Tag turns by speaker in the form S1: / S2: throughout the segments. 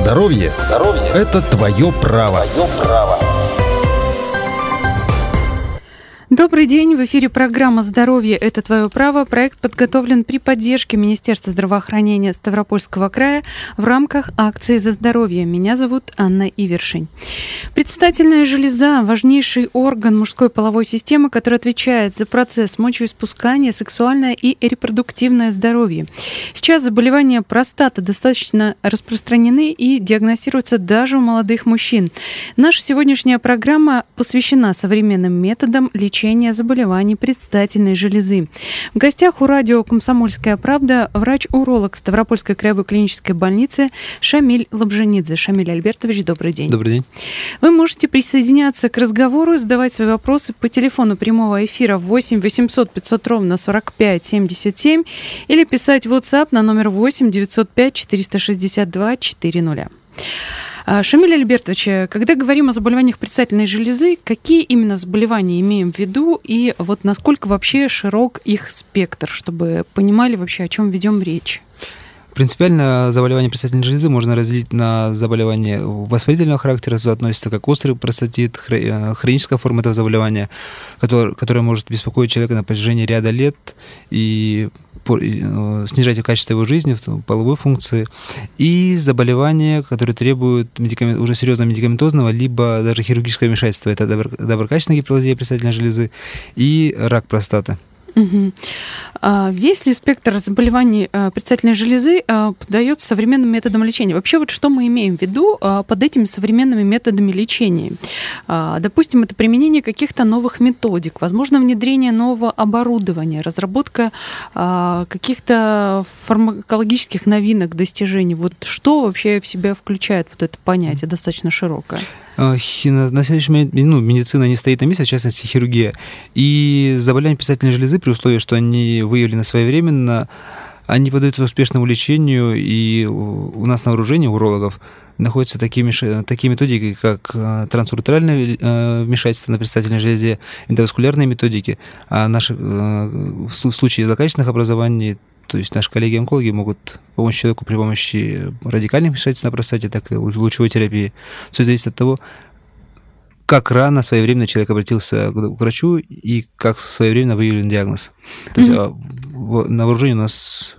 S1: Здоровье, это твое право. Твое право.
S2: Добрый день. В эфире программа «Здоровье – это твое право». Проект подготовлен при поддержке Министерства здравоохранения Ставропольского края в рамках акции «За здоровье». Меня зовут Анна Ивершин. Предстательная железа – важнейший орган мужской половой системы, который отвечает за процесс мочеиспускания, сексуальное и репродуктивное здоровье. Сейчас заболевания простаты достаточно распространены и диагностируются даже у молодых мужчин. Наша сегодняшняя программа посвящена современным методам лечения лечения заболеваний предстательной железы. В гостях у радио «Комсомольская правда» врач-уролог Ставропольской краевой клинической больницы Шамиль Лобженидзе. Шамиль Альбертович, добрый день.
S3: Добрый день.
S2: Вы можете присоединяться к разговору, задавать свои вопросы по телефону прямого эфира 8 800 500 ровно 45 77 или писать в WhatsApp на номер 8 905 462 400. А, Шамиль Альбертович, когда говорим о заболеваниях предстательной железы, какие именно заболевания имеем в виду и вот насколько вообще широк их спектр, чтобы понимали вообще, о чем ведем речь?
S3: Принципиально заболевание предстательной железы можно разделить на заболевания воспалительного характера, сюда относится как острый простатит, э, хроническая форма этого заболевания, которая, которая может беспокоить человека на протяжении ряда лет и Э, снижать качество его жизни, половой функции, и заболевания, которые требуют медикамент, уже серьезного медикаментозного, либо даже хирургического вмешательства. Это доброкачественная гиперплазия предстательной железы и рак простаты.
S2: А, весь ли спектр заболеваний а, предстательной железы а, подается современным методам лечения? Вообще, вот что мы имеем в виду под этими современными методами лечения? Допустим, это применение каких-то новых методик, возможно, внедрение нового оборудования, разработка каких-то фармакологических новинок, достижений. Вот что вообще в себя включает вот это понятие достаточно широкое?
S3: А, на следующий момент ну, медицина не стоит на месте, в частности хирургия. И заболевания писательной железы, при условии, что они выявлены своевременно, они поддаются успешному лечению, и у нас на вооружении урологов находятся такие, такие методики, как а, трансуретральное а, вмешательство на предстательной железе, эндоваскулярные методики, а наши, в случае злокачественных образований то есть наши коллеги-онкологи могут помочь человеку при помощи радикальных вмешательств на простате, так и лучевой терапии. Все зависит от того, как рано, своевременно человек обратился к врачу и как своевременно выявлен диагноз. То есть mm-hmm. на вооружении у нас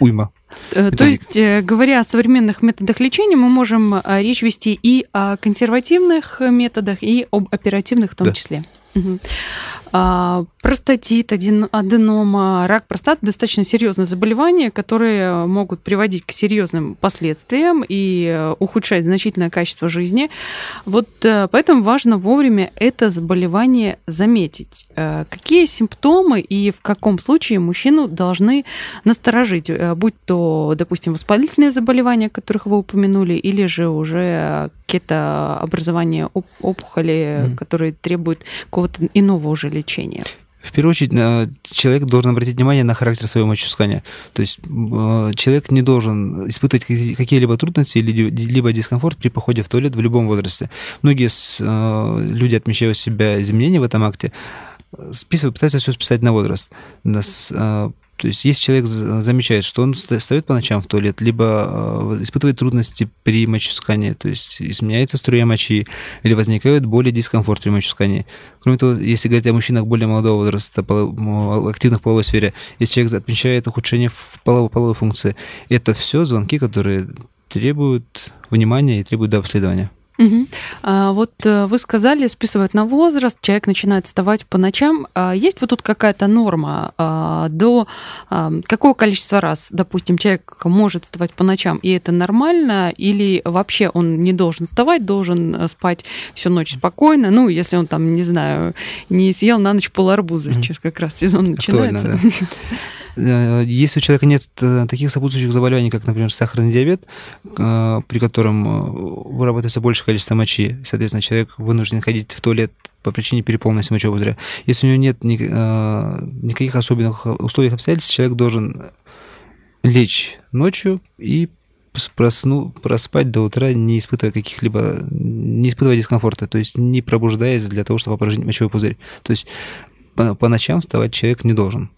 S3: уйма.
S2: Э, то есть, э, говоря о современных методах лечения, мы можем речь вести и о консервативных методах, и об оперативных в том да. числе. А, простатит, аденома, рак простаты достаточно серьезное заболевание, которые могут приводить к серьезным последствиям и ухудшать значительное качество жизни. Вот э, поэтому важно вовремя это заболевание заметить. Э, какие симптомы и в каком случае мужчину должны насторожить, э, будь то, допустим, воспалительные заболевания, которых вы упомянули, или же уже какие-то образования опухоли, mm. которые требуют какого-то иного уже лечения?
S3: В первую очередь, человек должен обратить внимание на характер своего мочеиспускания. То есть человек не должен испытывать какие-либо трудности либо дискомфорт при походе в туалет в любом возрасте. Многие люди отмечают себя изменения в этом акте, списывают, пытаются все списать на возраст. То есть, если человек замечает, что он встает по ночам в туалет, либо э, испытывает трудности при моческании, то есть изменяется струя мочи, или возникает более дискомфорт при моческании. Кроме того, если говорить о мужчинах более молодого возраста, активных в половой сфере, если человек отмечает ухудшение в половой, половой функции, это все звонки, которые требуют внимания и требуют до обследования.
S2: Угу. А, вот э, вы сказали, списывают на возраст, человек начинает вставать по ночам. А есть вот тут какая-то норма а, до а, какого количества раз, допустим, человек может вставать по ночам, и это нормально, или вообще он не должен вставать, должен э, спать всю ночь спокойно, ну, если он там, не знаю, не съел на ночь пол арбуза, сейчас как раз сезон начинается. Актуально, да.
S3: Э, если у человека нет э, таких сопутствующих заболеваний, как, например, сахарный диабет, э, при котором вырабатывается большее количество мочи, соответственно, человек вынужден ходить в туалет по причине переполненности мочевого пузыря. Если у него нет никаких особенных условий обстоятельств, человек должен лечь ночью и просну, проспать до утра, не испытывая каких-либо, не испытывая дискомфорта, то есть не пробуждаясь для того, чтобы опорожнить мочевой пузырь. То есть по, по ночам вставать человек не должен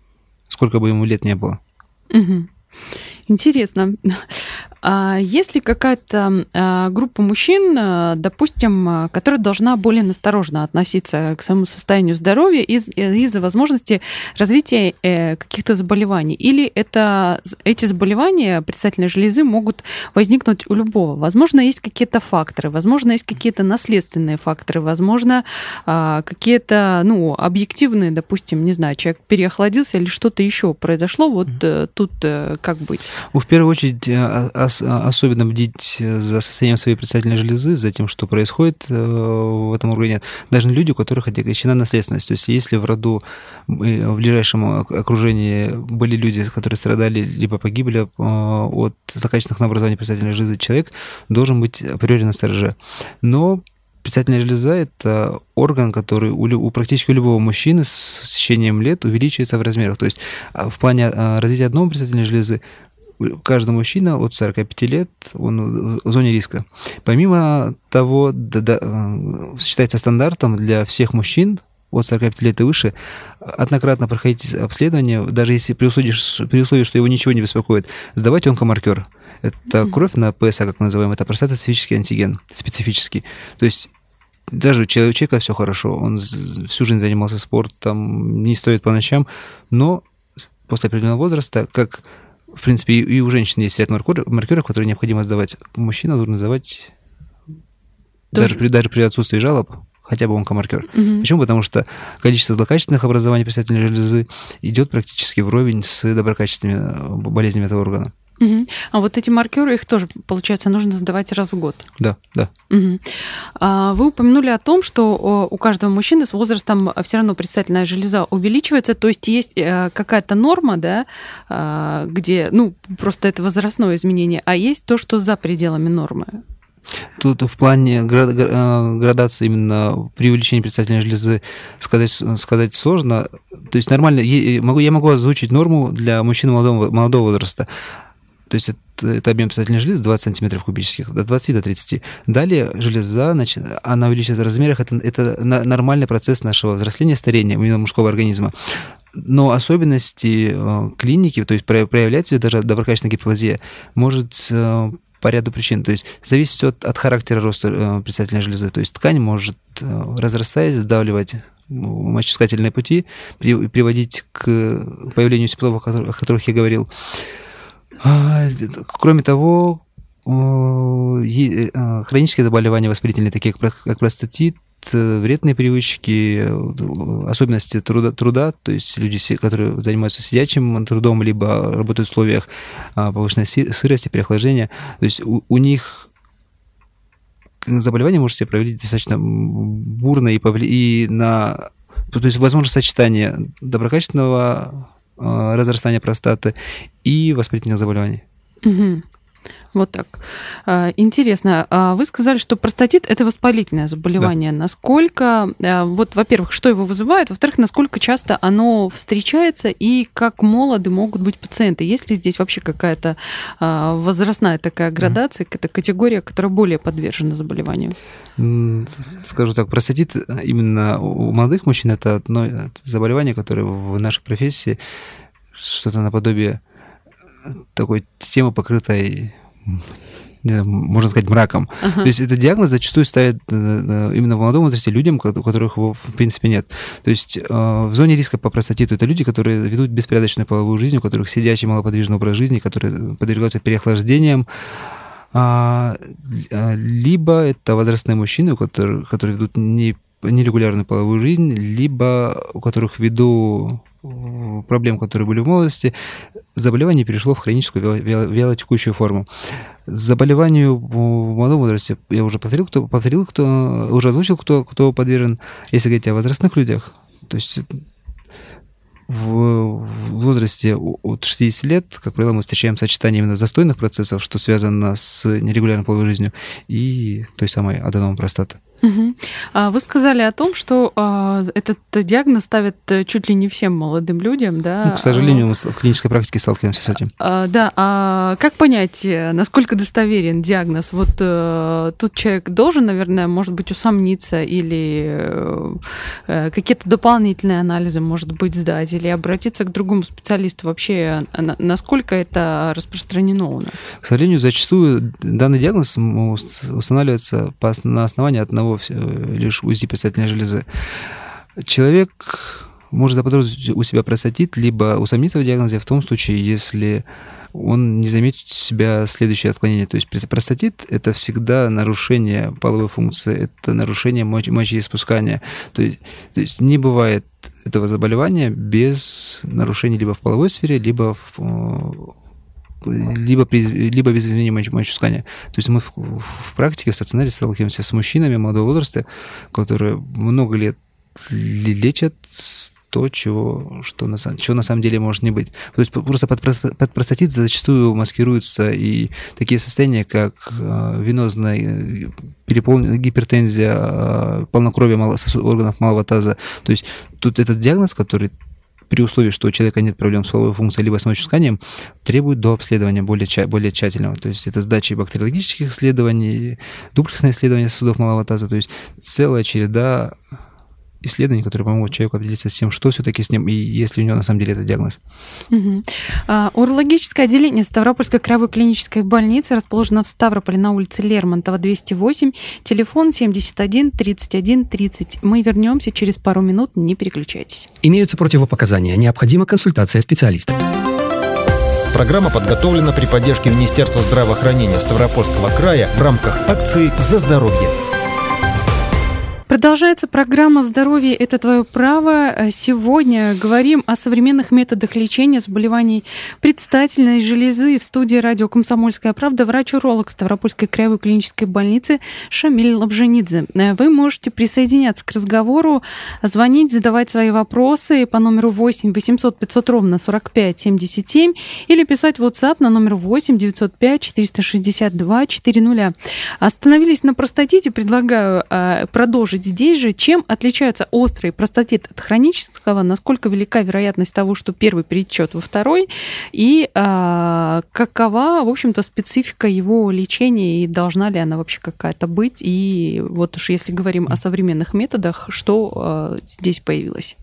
S3: сколько бы ему лет не было.
S2: Угу. Интересно. А есть ли какая-то а, группа мужчин, а, допустим, которая должна более насторожно относиться к своему состоянию здоровья из- из-за возможности развития э, каких-то заболеваний? Или это, эти заболевания предстательной железы могут возникнуть у любого? Возможно, есть какие-то факторы, возможно, есть какие-то наследственные факторы, возможно, какие-то ну, объективные, допустим, не знаю, человек переохладился или что-то еще произошло, вот mm-hmm. тут э, как быть?
S3: Ну, в первую очередь, особенно бдить за состоянием своей предстательной железы, за тем, что происходит в этом органе, должны люди, у которых отягощена наследственность. То есть если в роду, в ближайшем окружении были люди, которые страдали либо погибли от злокачественных на образование предстательной железы, человек должен быть априори на стороже. Но Предстательная железа – это орган, который у, у практически любого мужчины с течением лет увеличивается в размерах. То есть а, в плане а, развития одной предстательной железы каждый мужчина от 45 лет, он в зоне риска. Помимо того, да, да, э, считается стандартом для всех мужчин от 45 лет и выше однократно проходить обследование, даже если при условии, при условии, что его ничего не беспокоит, сдавать онкомаркер. Это кровь на ПСА, как мы называем, это простатоспецифический антиген, специфический. То есть даже у человека все хорошо, он всю жизнь занимался спортом, не стоит по ночам, но после определенного возраста, как в принципе и у женщин есть ряд маркеров, которые необходимо сдавать, мужчина должен сдавать даже при, даже при отсутствии жалоб хотя бы онкомаркер. Угу. Почему? Потому что количество злокачественных образований предстательной железы идет практически вровень с доброкачественными болезнями этого органа.
S2: Угу. А вот эти маркеры, их тоже, получается, нужно сдавать раз в год.
S3: Да, да.
S2: Угу. Вы упомянули о том, что у каждого мужчины с возрастом все равно предстательная железа увеличивается, то есть есть э, какая-то норма, да, а, где, ну, просто это возрастное изменение, а есть то, что за пределами нормы.
S3: Тут в плане градации именно при увеличении предстательной железы сказать, сказать сложно. То есть нормально, я могу, я могу озвучить норму для мужчин молодого, молодого возраста. То есть это, это объем предстательной железы 20 сантиметров кубических, до 20 до 30. Далее железа, значит, она увеличивается в размерах, это, это нормальный процесс нашего взросления, старения именно мужского организма. Но особенности э, клиники, то есть проявлять себя даже доброкачественная гиперплазия, может э, по ряду причин. То есть зависит от, от характера роста э, предстательной железы. То есть ткань может, разрастаясь, сдавливать мочеиспускательные пути, приводить к появлению симптомов, о которых я говорил. А, кроме того, э, хронические заболевания воспалительные, такие как простатит, э, вредные привычки, э, особенности труда, труда, то есть люди, которые занимаются сидячим трудом, либо работают в условиях а, повышенной сырости, переохлаждения, то есть у, у них заболевание может себя проявить достаточно бурно и, повли... и на... То есть возможно сочетание доброкачественного Э, разрастания простаты и воспалительных заболеваний.
S2: Угу. Вот так. А, интересно. А вы сказали, что простатит это воспалительное заболевание. Да. Насколько, э, вот, во-первых, что его вызывает, во-вторых, насколько часто оно встречается и как молоды могут быть пациенты? Есть ли здесь вообще какая-то а, возрастная такая градация, какая-то категория, которая более подвержена заболеванию?
S3: Скажу так, простатит именно у молодых мужчин это одно заболевание, которое в нашей профессии что-то наподобие такой темы, покрытой можно сказать, мраком. Uh-huh. То есть этот диагноз зачастую ставят э, э, именно в молодом возрасте людям, у которых его, в принципе, нет. То есть э, в зоне риска по простатиту это люди, которые ведут беспорядочную половую жизнь, у которых сидячий малоподвижный образ жизни, которые подвергаются переохлаждениям, а, либо это возрастные мужчины, у которых, которые ведут не, нерегулярную половую жизнь, либо у которых ввиду проблем, которые были в молодости, заболевание перешло в хроническую вялотекущую форму. Заболеванию в молодом возрасте, я уже повторил, кто, повторил, кто, уже озвучил, кто, кто подвержен, если говорить о возрастных людях, то есть в возрасте от 60 лет, как правило, мы встречаем сочетание именно застойных процессов, что связано с нерегулярной половой жизнью, и той самой аденом простаты.
S2: Угу. Вы сказали о том, что а, этот диагноз ставят э, чуть ли не всем молодым людям, да?
S3: Ну, к сожалению, мы в клинической практике сталкиваемся с этим.
S2: А, да, а как понять, э, насколько достоверен диагноз? Вот а, тут человек должен, наверное, может быть, усомниться или а, какие-то дополнительные анализы, может быть, сдать или обратиться к другому специалисту. Вообще, насколько это распространено у нас?
S3: К сожалению, зачастую данный диагноз устанавливается на основании одного лишь УЗИ предстательной железы. Человек может заподозрить у себя простатит, либо усомниться в диагнозе в том случае, если он не заметит у себя следующее отклонение. То есть простатит – это всегда нарушение половой функции, это нарушение моч мочеиспускания. То есть, то есть не бывает этого заболевания без нарушений либо в половой сфере, либо в либо, при, либо без изменения мочеиспускания. То есть мы в, в практике, в стационаре сталкиваемся с мужчинами молодого возраста, которые много лет лечат то, чего, что на, чего на самом деле может не быть. То есть просто под, под простатит зачастую маскируются и такие состояния, как э, венозная э, переполненная гипертензия, э, полнокровие мало, органов малого таза. То есть тут этот диагноз, который при условии, что у человека нет проблем с половой функцией либо с мочеиспусканием, требует до обследования более, более тщательного. То есть это сдача бактериологических исследований, дуплексное исследование сосудов малого таза, то есть целая череда исследований, которые помогут человеку определиться с тем, что все-таки с ним, и если у него на самом деле это диагноз.
S2: Угу. А, урологическое отделение Ставропольской краевой клинической больницы расположено в Ставрополе на улице Лермонтова, 208, телефон 71 31 30. Мы вернемся через пару минут, не переключайтесь.
S1: Имеются противопоказания, необходима консультация специалиста. Программа подготовлена при поддержке Министерства здравоохранения Ставропольского края в рамках акции «За здоровье».
S2: Продолжается программа «Здоровье – это твое право». Сегодня говорим о современных методах лечения заболеваний предстательной железы. В студии радио «Комсомольская правда» врач-уролог Ставропольской краевой клинической больницы Шамиль Лабжанидзе. Вы можете присоединяться к разговору, звонить, задавать свои вопросы по номеру 8 800 500 ровно 45 77 или писать в WhatsApp на номер 8 905 462 400. Остановились на простатите. Предлагаю э, продолжить здесь же. Чем отличаются острый простатит от хронического? Насколько велика вероятность того, что первый перетечет во второй? И а, какова, в общем-то, специфика его лечения и должна ли она вообще какая-то быть? И вот уж если говорим о современных методах, что а, здесь появилось?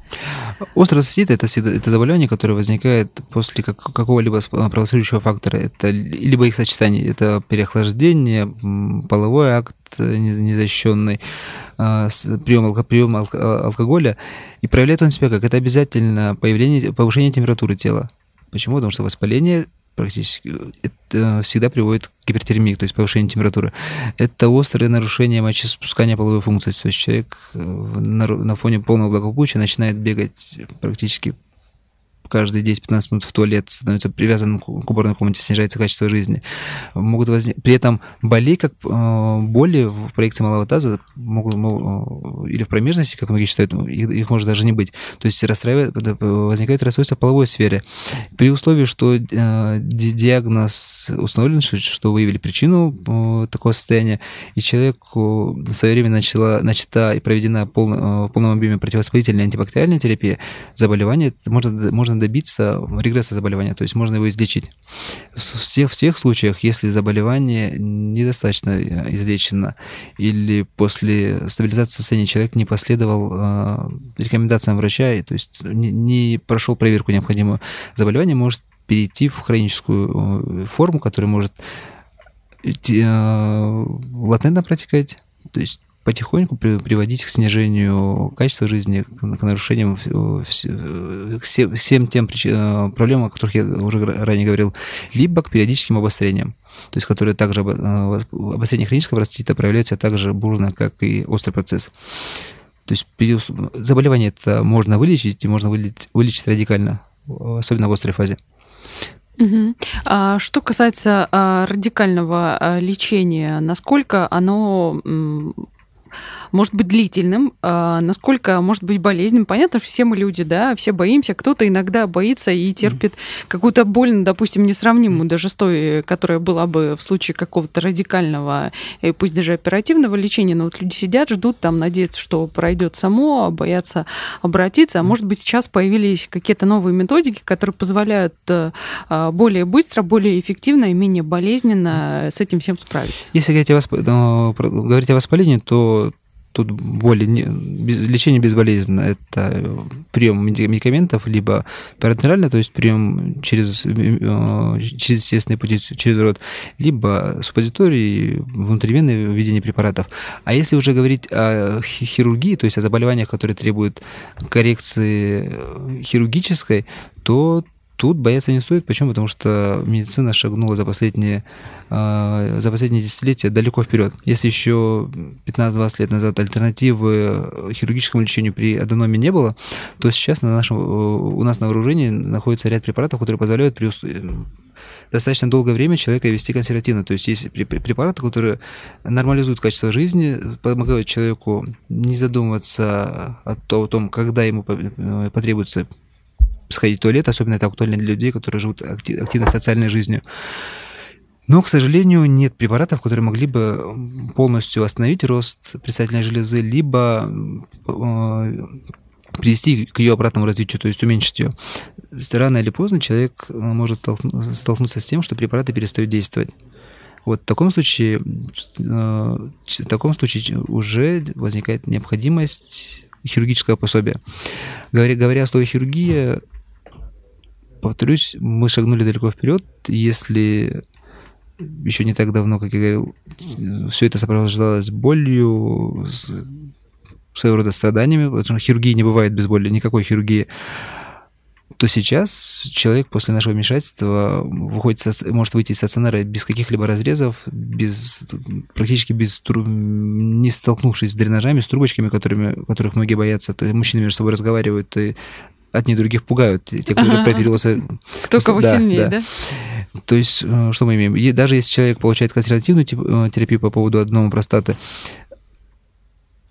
S3: Острый простатит это, это заболевание, которое возникает после как, какого-либо провоцирующего фактора. Это либо их сочетание, это переохлаждение, половой акт незащищенный, а, прием, прием алкоголя, и проявляет он себя как это обязательно появление, повышение температуры тела. Почему? Потому что воспаление практически это всегда приводит к гипертермии, то есть повышению температуры. Это острое нарушение мочеиспускания половой функции. То есть человек э, на, на фоне полного благополучия начинает бегать практически каждые 10-15 минут в туалет, становится привязанным к уборной комнате, снижается качество жизни. Могут возник... При этом боли, как э, боли в проекции малого таза могут, могут или в промежности, как многие считают, ну, их, их может даже не быть. То есть расстраивает, возникает расстройство в половой сфере. При условии, что э, диагноз установлен, что, выявили причину э, такого состояния, и человеку в свое время начала, начата и проведена пол, в полном объеме противовоспалительная антибактериальная терапия, заболевание можно, можно добиться регресса заболевания, то есть можно его излечить. В тех, в тех случаях, если заболевание недостаточно э, излечено или после стабилизации состояния человек не последовал э, рекомендациям врача, и, то есть не, не прошел проверку необходимую, заболевание может перейти в хроническую э, форму, которая может э, латентно протекать, то есть потихоньку приводить к снижению качества жизни, к нарушениям к всем тем э, проблемам, о которых я уже ранее говорил, либо к периодическим обострениям, то есть которые также э, обострение хронического простатита проявляется так же бурно, как и острый процесс. То есть заболевание это можно вылечить, и можно вылечить, вылечить радикально, особенно в острой фазе.
S2: Угу. А что касается а, радикального а, лечения, насколько оно может быть длительным, а насколько может быть болезненным. Понятно, все мы люди, да, все боимся, кто-то иногда боится и терпит какую-то боль, допустим, несравнимую даже с той, которая была бы в случае какого-то радикального, э, пусть даже оперативного лечения, но вот люди сидят, ждут, там, надеются, что пройдет само, боятся обратиться, а может быть сейчас появились какие-то новые методики, которые позволяют э, а, более быстро, более эффективно и менее болезненно с этим всем справиться.
S3: Если говорить о, восп... говорить о воспалении, то тут более не, без, лечение безболезненно. Это прием медикаментов, либо паратенерально, то есть прием через, э, через естественные пути, через рот, либо суппозитории, внутривенное введение препаратов. А если уже говорить о хирургии, то есть о заболеваниях, которые требуют коррекции хирургической, то Тут бояться не стоит. Почему? Потому что медицина шагнула за последние, а, за последние десятилетия далеко вперед. Если еще 15-20 лет назад альтернативы хирургическому лечению при аденоме не было, то сейчас на нашем, у нас на вооружении находится ряд препаратов, которые позволяют при достаточно долгое время человека вести консервативно. То есть есть препараты, которые нормализуют качество жизни, помогают человеку не задумываться о том, когда ему потребуется сходить в туалет, особенно это актуально для людей, которые живут активной социальной жизнью. Но, к сожалению, нет препаратов, которые могли бы полностью остановить рост предстательной железы, либо э, привести к ее обратному развитию, то есть уменьшить ее. Рано или поздно человек э, может столкнуться с тем, что препараты перестают действовать. Вот в таком случае, э, в таком случае уже возникает необходимость хирургического пособия. Говоря, говоря о слове хирургия, повторюсь, мы шагнули далеко вперед. Если еще не так давно, как я говорил, все это сопровождалось болью, своего рода страданиями, потому что хирургии не бывает без боли, никакой хирургии, то сейчас человек после нашего вмешательства выходит, может выйти из стационара без каких-либо разрезов, без, практически без, не столкнувшись с дренажами, с трубочками, которыми, которых многие боятся. То есть мужчины между собой разговаривают и одни других пугают, те, которые ага. проверился.
S2: Кто кого да, сильнее, да.
S3: да? То есть, э, что мы имеем? Даже если человек получает консервативную э, терапию по поводу аденома простаты,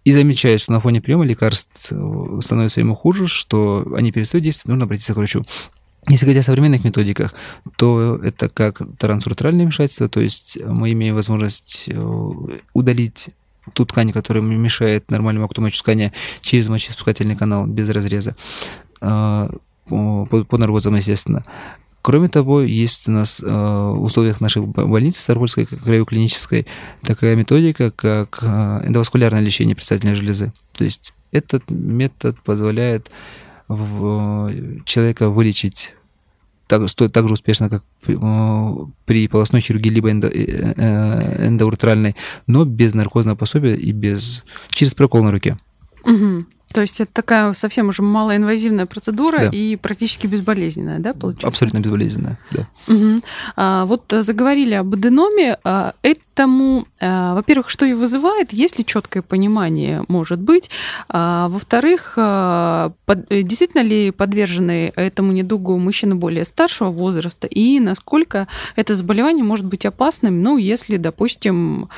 S3: и замечает, что на фоне приема лекарств э, становится ему хуже, что они перестают действовать, нужно обратиться к врачу. Если говорить о современных методиках, то это как трансуртральное вмешательство, то есть мы имеем возможность удалить ту ткань, которая мешает нормальному акту мочеиспускания через мочеиспускательный канал без разреза. А, по, наркозам, естественно. Кроме того, есть у нас в условиях нашей больницы Ставропольской краево-клинической такая методика, как а, эндоваскулярное лечение предстательной железы. То есть этот метод позволяет человека вылечить так, так же успешно, как при, полостной хирургии, либо эндо, э, э, эндоуртральной, но без наркозного пособия и без через прокол на руке.
S2: Угу. То есть это такая совсем уже малоинвазивная процедура да. и практически безболезненная, да, получается?
S3: Абсолютно безболезненная, да.
S2: Угу. А, вот заговорили об аденоме. А, этому, а, во-первых, что и вызывает, есть ли четкое понимание, может быть. А, во-вторых, а, под, действительно ли подвержены этому недугу мужчины более старшего возраста и насколько это заболевание может быть опасным, ну, если, допустим,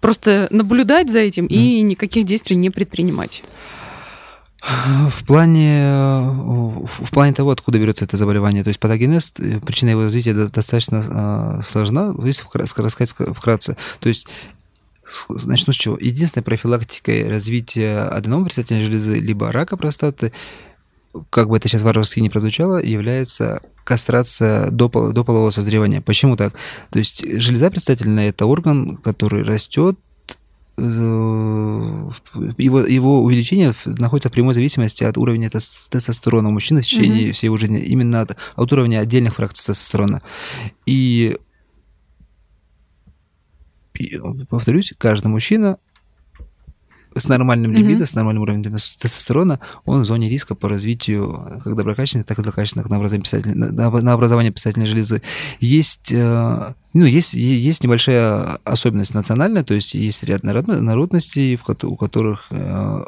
S2: просто наблюдать за этим mm. и никаких действий не предпринимать?
S3: В плане, в плане того, откуда берется это заболевание, то есть патогенез, э, причина его развития достаточно э, сложна, если рассказать вкратце. То есть начну с чего? Единственной профилактикой развития аденома предстательной железы либо рака простаты, как бы это сейчас варварски не прозвучало, является кастрация до, до полового созревания. Почему так? То есть железа предстательная – это орган, который растет Э, его, его увеличение находится в прямой зависимости от уровня тестостерона у мужчины в течение mm-hmm. всей его жизни, именно от, от уровня отдельных фракций тестостерона. И, и повторюсь, каждый мужчина с нормальным либидо, mm-hmm. с нормальным уровнем тестостерона, он в зоне риска по развитию как доброкачественных, так и злокачественных на образование, писательной, на образование писательной железы. Есть э, ну, есть, есть небольшая особенность национальная, то есть есть ряд народностей, у которых э,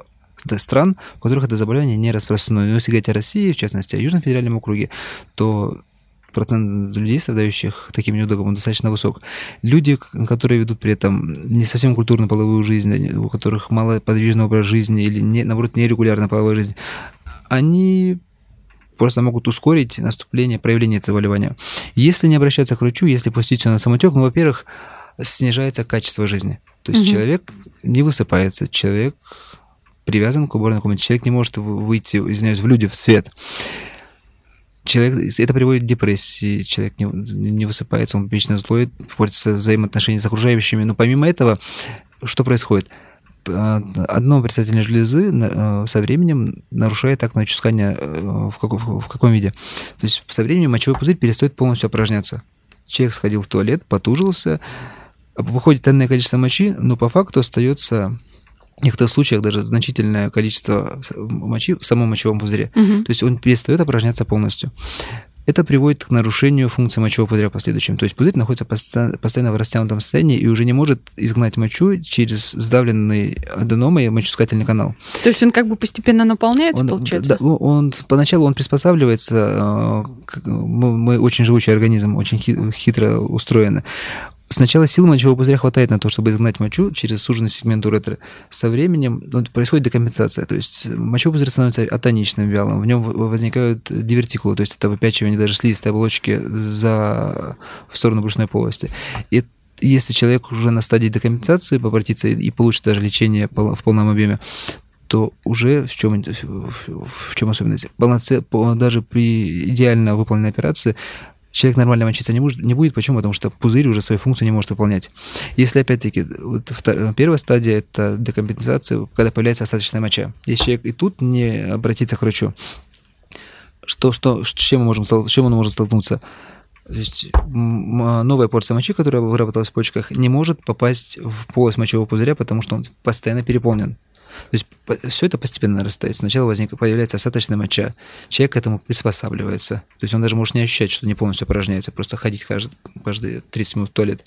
S3: стран, в которых это заболевание не распространено. Но если говорить о России, в частности, о Южном федеральном округе, то процент людей, страдающих таким неудобом, он достаточно высок. Люди, которые ведут при этом не совсем культурно-половую жизнь, у которых малоподвижный образ жизни или, не, наоборот, нерегулярная половая жизнь, они просто могут ускорить наступление, проявление заболевания. Если не обращаться к врачу, если пустить все на самотек, ну, во-первых, снижается качество жизни. То есть угу. человек не высыпается, человек привязан к уборной комнате, человек не может выйти, извиняюсь, в люди, в свет человек, это приводит к депрессии, человек не, не высыпается, он вечно злой, портится взаимоотношения с окружающими. Но помимо этого, что происходит? Одно предстательной железы э, со временем нарушает так мочеиспускание э, в, каком, в каком виде? То есть со временем мочевой пузырь перестает полностью опорожняться. Человек сходил в туалет, потужился, выходит энное количество мочи, но по факту остается в некоторых случаях даже значительное количество мочи в самом мочевом пузыре. Угу. То есть он перестает опорожняться полностью. Это приводит к нарушению функции мочевого пузыря в последующем. То есть пузырь находится постоянно в растянутом состоянии и уже не может изгнать мочу через сдавленный аденомой мочеиспускательный канал.
S2: То есть он как бы постепенно наполняется,
S3: он,
S2: получается?
S3: Да, он, поначалу он приспосабливается, э, мы, мы очень живучий организм, очень хитро устроены Сначала сил мочевого пузыря хватает на то, чтобы изгнать мочу через суженный сегмент уретры. Со временем ну, происходит декомпенсация, то есть мочевой пузырь становится атоничным, вялым, в нем возникают дивертикулы, то есть это выпячивание даже слизистой оболочки за... в сторону брюшной полости. И если человек уже на стадии декомпенсации обратится и получит даже лечение в полном объеме, то уже в чем, в чем особенность? Полноце, даже при идеально выполненной операции человек нормально мочиться не, может, не будет. Почему? Потому что пузырь уже свою функцию не может выполнять. Если, опять-таки, вот первая стадия – это декомпенсация, когда появляется остаточная моча. Если человек и тут не обратится к врачу, что, что, с, чем мы можем, с чем он может столкнуться? То есть новая порция мочи, которая выработалась в почках, не может попасть в полость мочевого пузыря, потому что он постоянно переполнен. То есть все это постепенно нарастает. Сначала возник, появляется остаточная моча, человек к этому приспосабливается. То есть он даже может не ощущать, что не полностью опорожняется, просто ходить каждый, каждые 30 минут в туалет.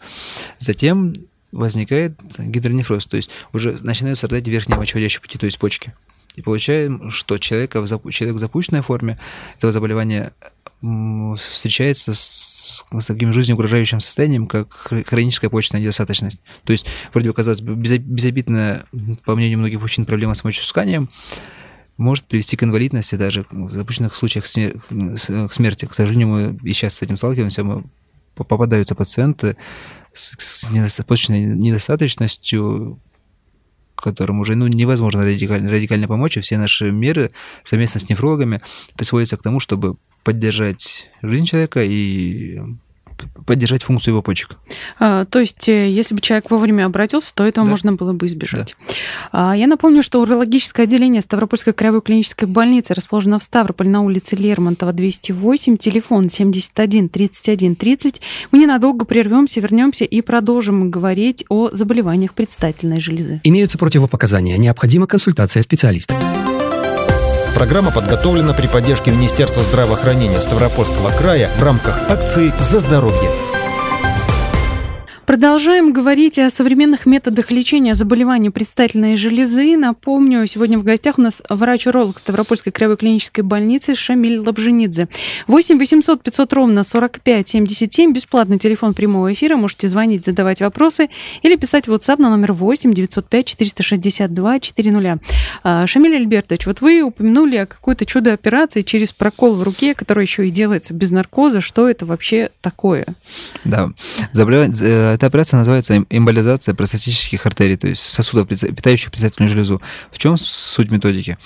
S3: Затем возникает гидронефроз, то есть уже начинают страдать верхние мочеводящие пути, то есть почки. И получаем, что человека в, человек в запущенной форме этого заболевания встречается с, с таким жизнеугрожающим состоянием, как хроническая почечная недостаточность. То есть, вроде бы, казалось бы, безобидная, по мнению многих мужчин, проблема с мочеиспусканием может привести к инвалидности даже в запущенных случаях к смерти. К сожалению, мы и сейчас с этим сталкиваемся, мы попадаются пациенты с почечной недостаточностью, которым уже ну, невозможно радикально, радикально помочь, и все наши меры совместно с нефрологами сводятся к тому, чтобы поддержать жизнь человека и поддержать функцию его почек.
S2: А, то есть, э, если бы человек вовремя обратился, то этого да. можно было бы избежать. Да. А, я напомню, что урологическое отделение Ставропольской краевой клинической больницы расположено в Ставрополе на улице Лермонтова, 208, телефон 71 31 30. Мы ненадолго прервемся, вернемся и продолжим говорить о заболеваниях предстательной железы.
S1: Имеются противопоказания. Необходима консультация специалиста. Программа подготовлена при поддержке Министерства здравоохранения Ставропольского края в рамках акции «За здоровье».
S2: Продолжаем говорить о современных методах лечения заболеваний предстательной железы. Напомню, сегодня в гостях у нас врач-уролог Ставропольской краевой клинической больницы Шамиль Лабженидзе. 8 800 500 ровно 45 77. Бесплатный телефон прямого эфира. Можете звонить, задавать вопросы или писать в WhatsApp на номер 8 905 462 400. Шамиль Альбертович, вот вы упомянули о какой-то чудо-операции через прокол в руке, которая еще и делается без наркоза. Что это вообще такое?
S3: Да, заболевание э, эта операция называется эмболизация простатических артерий, то есть сосудов, питающих предстательную железу. В чем суть методики?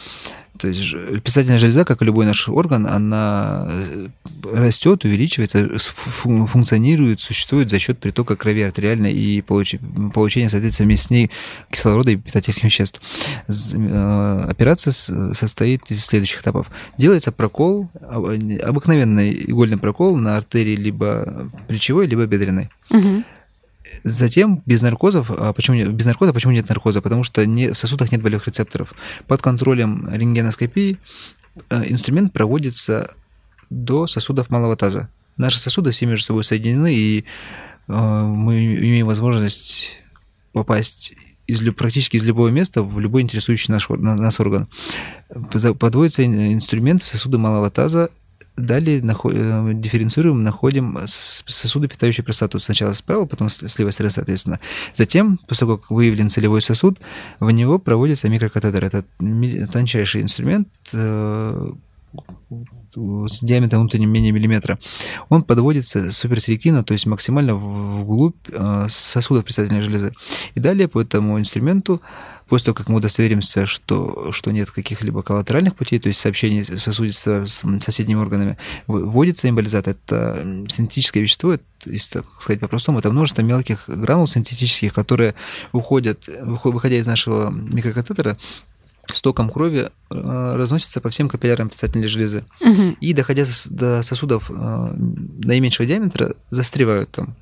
S3: То есть писательная железа, как и любой наш орган, она э, растет, увеличивается, функционирует, существует за счет притока крови артериальной и получения, соответственно, вместе с ней кислорода и питательных веществ. Э, операция состоит из следующих этапов. Делается прокол, обыкновенный игольный прокол на артерии либо плечевой, либо бедренной. Угу. Затем без наркозов, а почему без наркоза, почему нет наркоза? Потому что не, в сосудах нет болевых рецепторов. Под контролем рентгеноскопии э, инструмент проводится до сосудов малого таза. Наши сосуды все между собой соединены, и э, мы имеем возможность попасть из, практически из любого места в любой интересующий наш, нас орган. Подводится инструмент в сосуды малого таза, Далее наход... дифференцируем, находим сосуды, питающие простату. Сначала справа, потом слева соответственно. Затем, после того, как выявлен целевой сосуд, в него проводится микрокатетер. Это тончайший инструмент, с диаметром внутренним менее миллиметра, он подводится суперселективно, то есть максимально вглубь э, сосудов предстательной железы. И далее по этому инструменту, после того, как мы удостоверимся, что, что нет каких-либо коллатеральных путей, то есть сообщений сосудистого с соседними органами, вводится эмболизат. Это синтетическое вещество, если так сказать по-простому, это множество мелких гранул синтетических, которые уходят, выходя из нашего микрокатетера, стоком крови э, разносится по всем капиллярам предстательной железы. Угу. И, доходя до сосудов э, наименьшего диаметра, застревают там.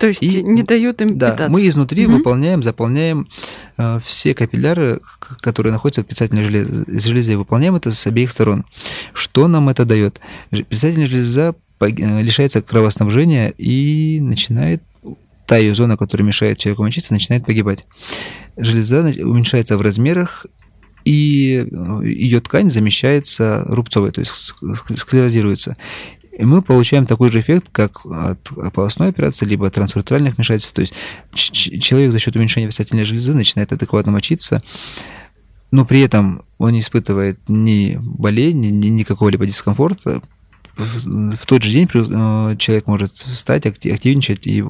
S2: То есть и, не дают им
S3: да,
S2: питаться.
S3: мы изнутри угу. выполняем, заполняем э, все капилляры, которые находятся в предстательной железе, железе, выполняем это с обеих сторон. Что нам это дает? Предстательная железа лишается кровоснабжения и начинает та ее зона, которая мешает человеку мочиться, начинает погибать. Железа уменьшается в размерах, и э, ее ткань замещается рубцовой, то есть склерозируется. И мы получаем такой же эффект, как от полостной операции, либо от трансуртральных вмешательств. То есть человек за счет уменьшения висательной железы начинает адекватно мочиться, но при этом он не испытывает ни болей, ни, ни какого-либо дискомфорта. В тот же день э, человек может встать, активничать, и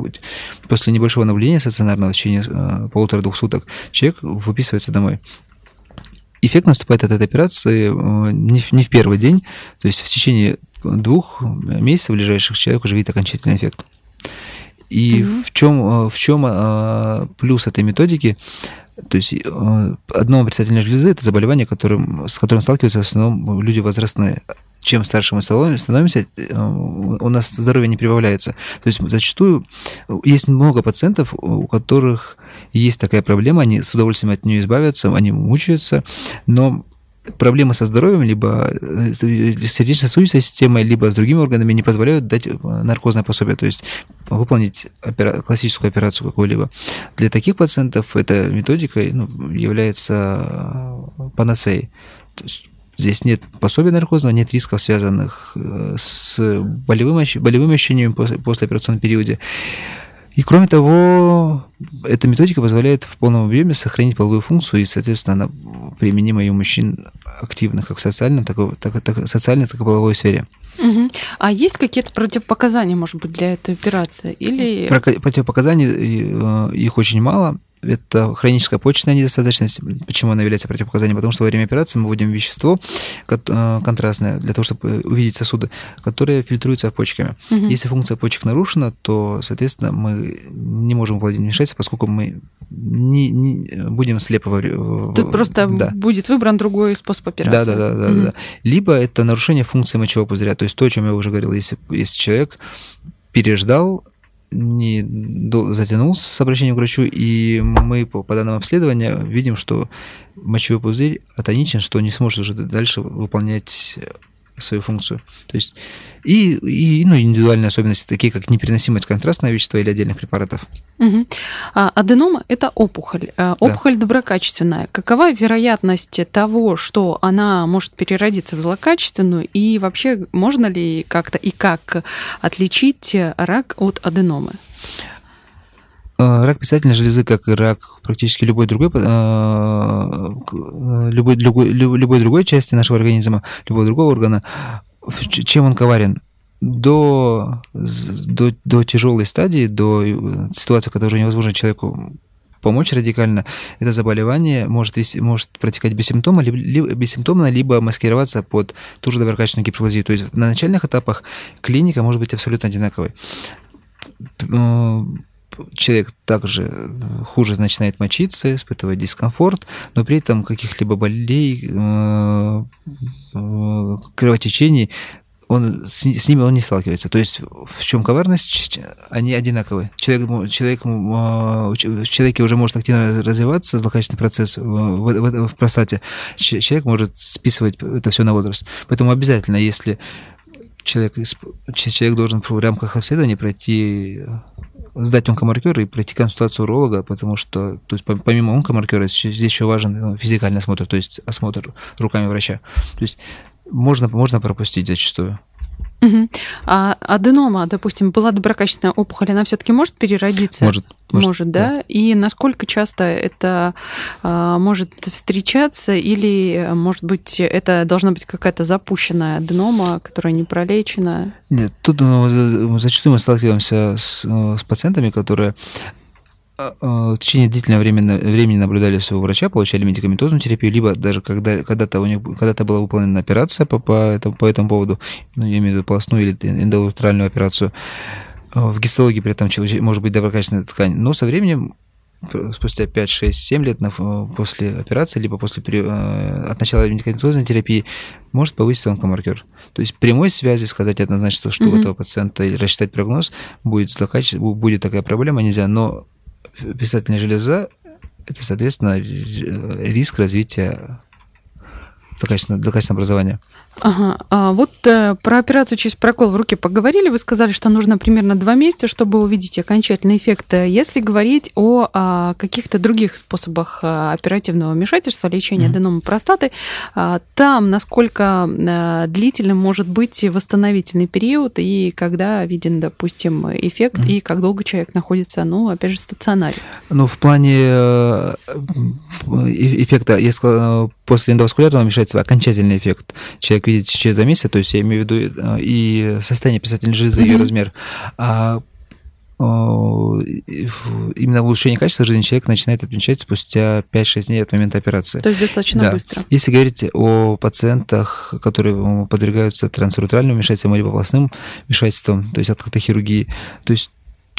S3: после небольшого наблюдения стационарного в течение э, полутора-двух суток человек выписывается домой. Эффект наступает от этой операции э, не в, не в первый день, то есть в течение двух месяцев ближайших человек уже видит окончательный эффект. И mm-hmm. в чем, э, в чем э, плюс этой методики? То есть одно предстательной железы – это заболевание, которым, с которым сталкиваются в основном люди возрастные. Чем старше мы становимся, у нас здоровье не прибавляется. То есть зачастую есть много пациентов, у которых есть такая проблема, они с удовольствием от нее избавятся, они мучаются, но проблемы со здоровьем, либо э, сердечно-сосудистой системой, либо с другими органами не позволяют дать э, наркозное пособие, то есть выполнить опера... классическую операцию какую-либо. Для таких пациентов эта методика ну, является э, панацеей. То есть Здесь нет пособия наркозного, нет рисков, связанных с болевым, болевыми ощущениями после, после операционном периоде. И кроме того, эта методика позволяет в полном объеме сохранить половую функцию, и, соответственно, она применима и у мужчин активных как в социальном, так и, так, так, социальной, так и половой сфере.
S2: Угу. А есть какие-то противопоказания, может быть, для этой операции? Или...
S3: Противопоказаний э, их очень мало это хроническая почечная недостаточность. Почему она является противопоказанием? Потому что во время операции мы вводим вещество э, контрастное для того, чтобы увидеть сосуды, которые фильтруются почками. Угу. Если функция почек нарушена, то, соответственно, мы не можем вмешательством, поскольку мы не, не будем слепо...
S2: Тут просто да. будет выбран другой способ операции.
S3: Да, да, да, да, угу. да. Либо это нарушение функции мочевого пузыря, то есть то, о чем я уже говорил, если, если человек переждал не затянулся с обращением к врачу, и мы по, по данным обследования видим, что мочевой пузырь атоничен, что не сможет уже дальше выполнять свою функцию. То есть и, и ну, индивидуальные особенности, такие как непереносимость контрастного вещества или отдельных препаратов.
S2: Угу. А, аденома – это опухоль. А, опухоль да. доброкачественная. Какова вероятность того, что она может переродиться в злокачественную? И вообще можно ли как-то и как отличить рак от аденомы?
S3: А, рак предстательной железы, как и рак практически любой другой, а, любой, любой, любой другой части нашего организма, любого другого органа, чем он коварен? До, до, до тяжелой стадии, до ситуации, когда уже невозможно человеку помочь радикально, это заболевание может, вести, может протекать бессимптомно либо, бессимптомно, либо маскироваться под ту же доброкачественную гиперплазию. То есть на начальных этапах клиника может быть абсолютно одинаковой человек также э, хуже начинает мочиться, испытывать дискомфорт, но при этом каких-либо болей, э, э, кровотечений он, с, с ними он не сталкивается. То есть в чем коварность? Они одинаковые. Человек, человек, в человеке уже может активно развиваться злокачественный процесс в, в, в простате. Человек может списывать это все на возраст. Поэтому обязательно, если человек, человек должен в рамках обследования пройти сдать онкомаркер и пройти консультацию уролога, потому что, то есть помимо онкомаркера, здесь еще важен ну, физикальный осмотр, то есть осмотр руками врача. То есть можно, можно пропустить зачастую.
S2: Угу. А аденома, допустим, была доброкачественная опухоль, она все-таки может переродиться?
S3: Может.
S2: Может, может да? да? И насколько часто это а, может встречаться, или, может быть, это должна быть какая-то запущенная аденома, которая не пролечена?
S3: Нет, тут ну, зачастую мы сталкиваемся с, э, с пациентами, которые в течение длительного времени, времени наблюдались у врача, получали медикаментозную терапию, либо даже когда, когда-то у них когда-то была выполнена операция по, по, этому, по этому поводу, ну, я имею в виду полостную или эндоутральную операцию, в гистологии при этом может быть доброкачественная ткань, но со временем спустя 5, 6, 7 лет после операции, либо после от начала медикаментозной терапии, может повыситься онкомаркер. То есть прямой связи сказать однозначно, что mm-hmm. у этого пациента или рассчитать прогноз будет, будет такая проблема, нельзя, но писательная железа – это, соответственно, риск развития злокачественного, злокачественного образования.
S2: Ага. А вот э, про операцию через прокол в руке поговорили. Вы сказали, что нужно примерно два месяца, чтобы увидеть окончательный эффект. Если говорить о, о а, каких-то других способах а, оперативного вмешательства, лечения mm-hmm. аденома простаты, а, там насколько а, длительным может быть восстановительный период и когда виден, допустим, эффект mm-hmm. и как долго человек находится, ну, опять же, в стационаре?
S3: Ну, в плане э, эффекта, я сказал, после эндоваскулярного вмешательства окончательный эффект человек видит через два месяца, то есть я имею в виду э, и состояние писательной железы, mm-hmm. ее размер, а именно улучшение качества жизни человек начинает отмечать спустя 5-6 дней от момента операции.
S2: То есть достаточно да. быстро.
S3: Если говорить о пациентах, которые подвергаются трансуретральным вмешательствам или полостным вмешательствам, то есть открытой хирургии, то есть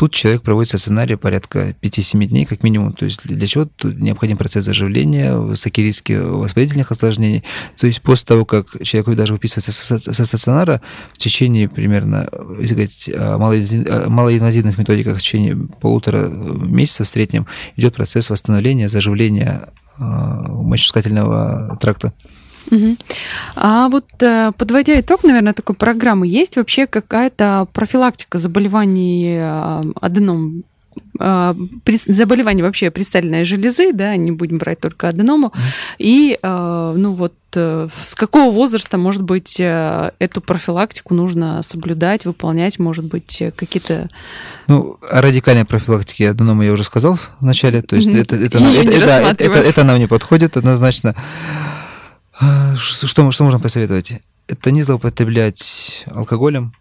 S3: Тут человек проводит стационаре порядка 5-7 дней, как минимум. То есть для чего тут необходим процесс заживления, высокие риски воспалительных осложнений. То есть после того, как человек даже выписывается со стационара, в течение примерно, если говорить о малоинвазивных методиках, в течение полутора месяцев в среднем идет процесс восстановления, заживления а, мочеиспускательного тракта.
S2: Угу. А вот э, подводя итог, наверное, такой программы, есть вообще какая-то профилактика заболеваний э, аденом? Э, заболеваний вообще предстательной железы, да, не будем брать только аденому, и, ну вот, с какого возраста, может быть, эту профилактику нужно соблюдать, выполнять, может быть, какие-то...
S3: Ну, о радикальной профилактике аденома я уже сказал в начале, то есть это, это, это, это, да, это, это нам не подходит однозначно. А, что, что можно посоветовать? Это не злоупотреблять алкоголем,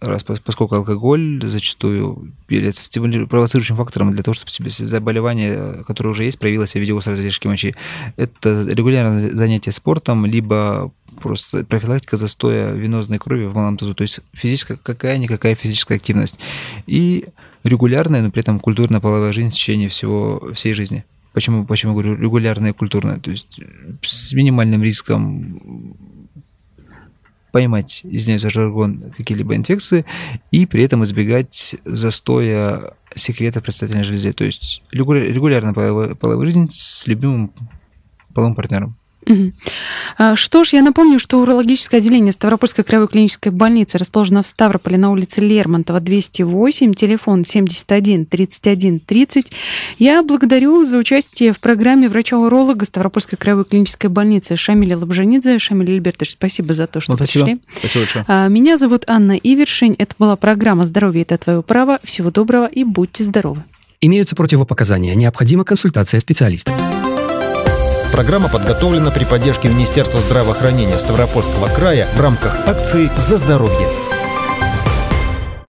S3: раз, поскольку алкоголь зачастую является провоцирующим фактором для того, чтобы себе заболевание, которое уже есть, проявилось в виде острой задержки мочи. Это регулярное занятие спортом, либо просто профилактика застоя венозной крови в малом тазу, то есть физическая какая-никакая физическая активность. И регулярная, но при этом культурная половая жизнь в течение всего, всей жизни. Почему, почему говорю регулярная и культурная? То есть с минимальным риском поймать, извиняюсь за жаргон, какие-либо инфекции и при этом избегать застоя секрета предстательной железы. То есть регулярная половая, половая жизнь с любимым половым партнером.
S2: А, что ж, я напомню, что урологическое отделение Ставропольской краевой клинической больницы расположено в Ставрополе на улице Лермонтова, 208, телефон 71 31 30. Я благодарю за участие в программе врача-уролога Ставропольской краевой клинической больницы Шамиля Лабжанидзе. Шамиль Альбертович, спасибо за то, что ну,
S3: спасибо.
S2: пришли.
S3: Спасибо большое.
S2: А, меня зовут Анна Ивершин. Это была программа «Здоровье – это твое право». Всего доброго и будьте здоровы.
S1: Имеются противопоказания. Необходима консультация специалиста. Программа подготовлена при поддержке Министерства здравоохранения Ставропольского края в рамках акции «За здоровье».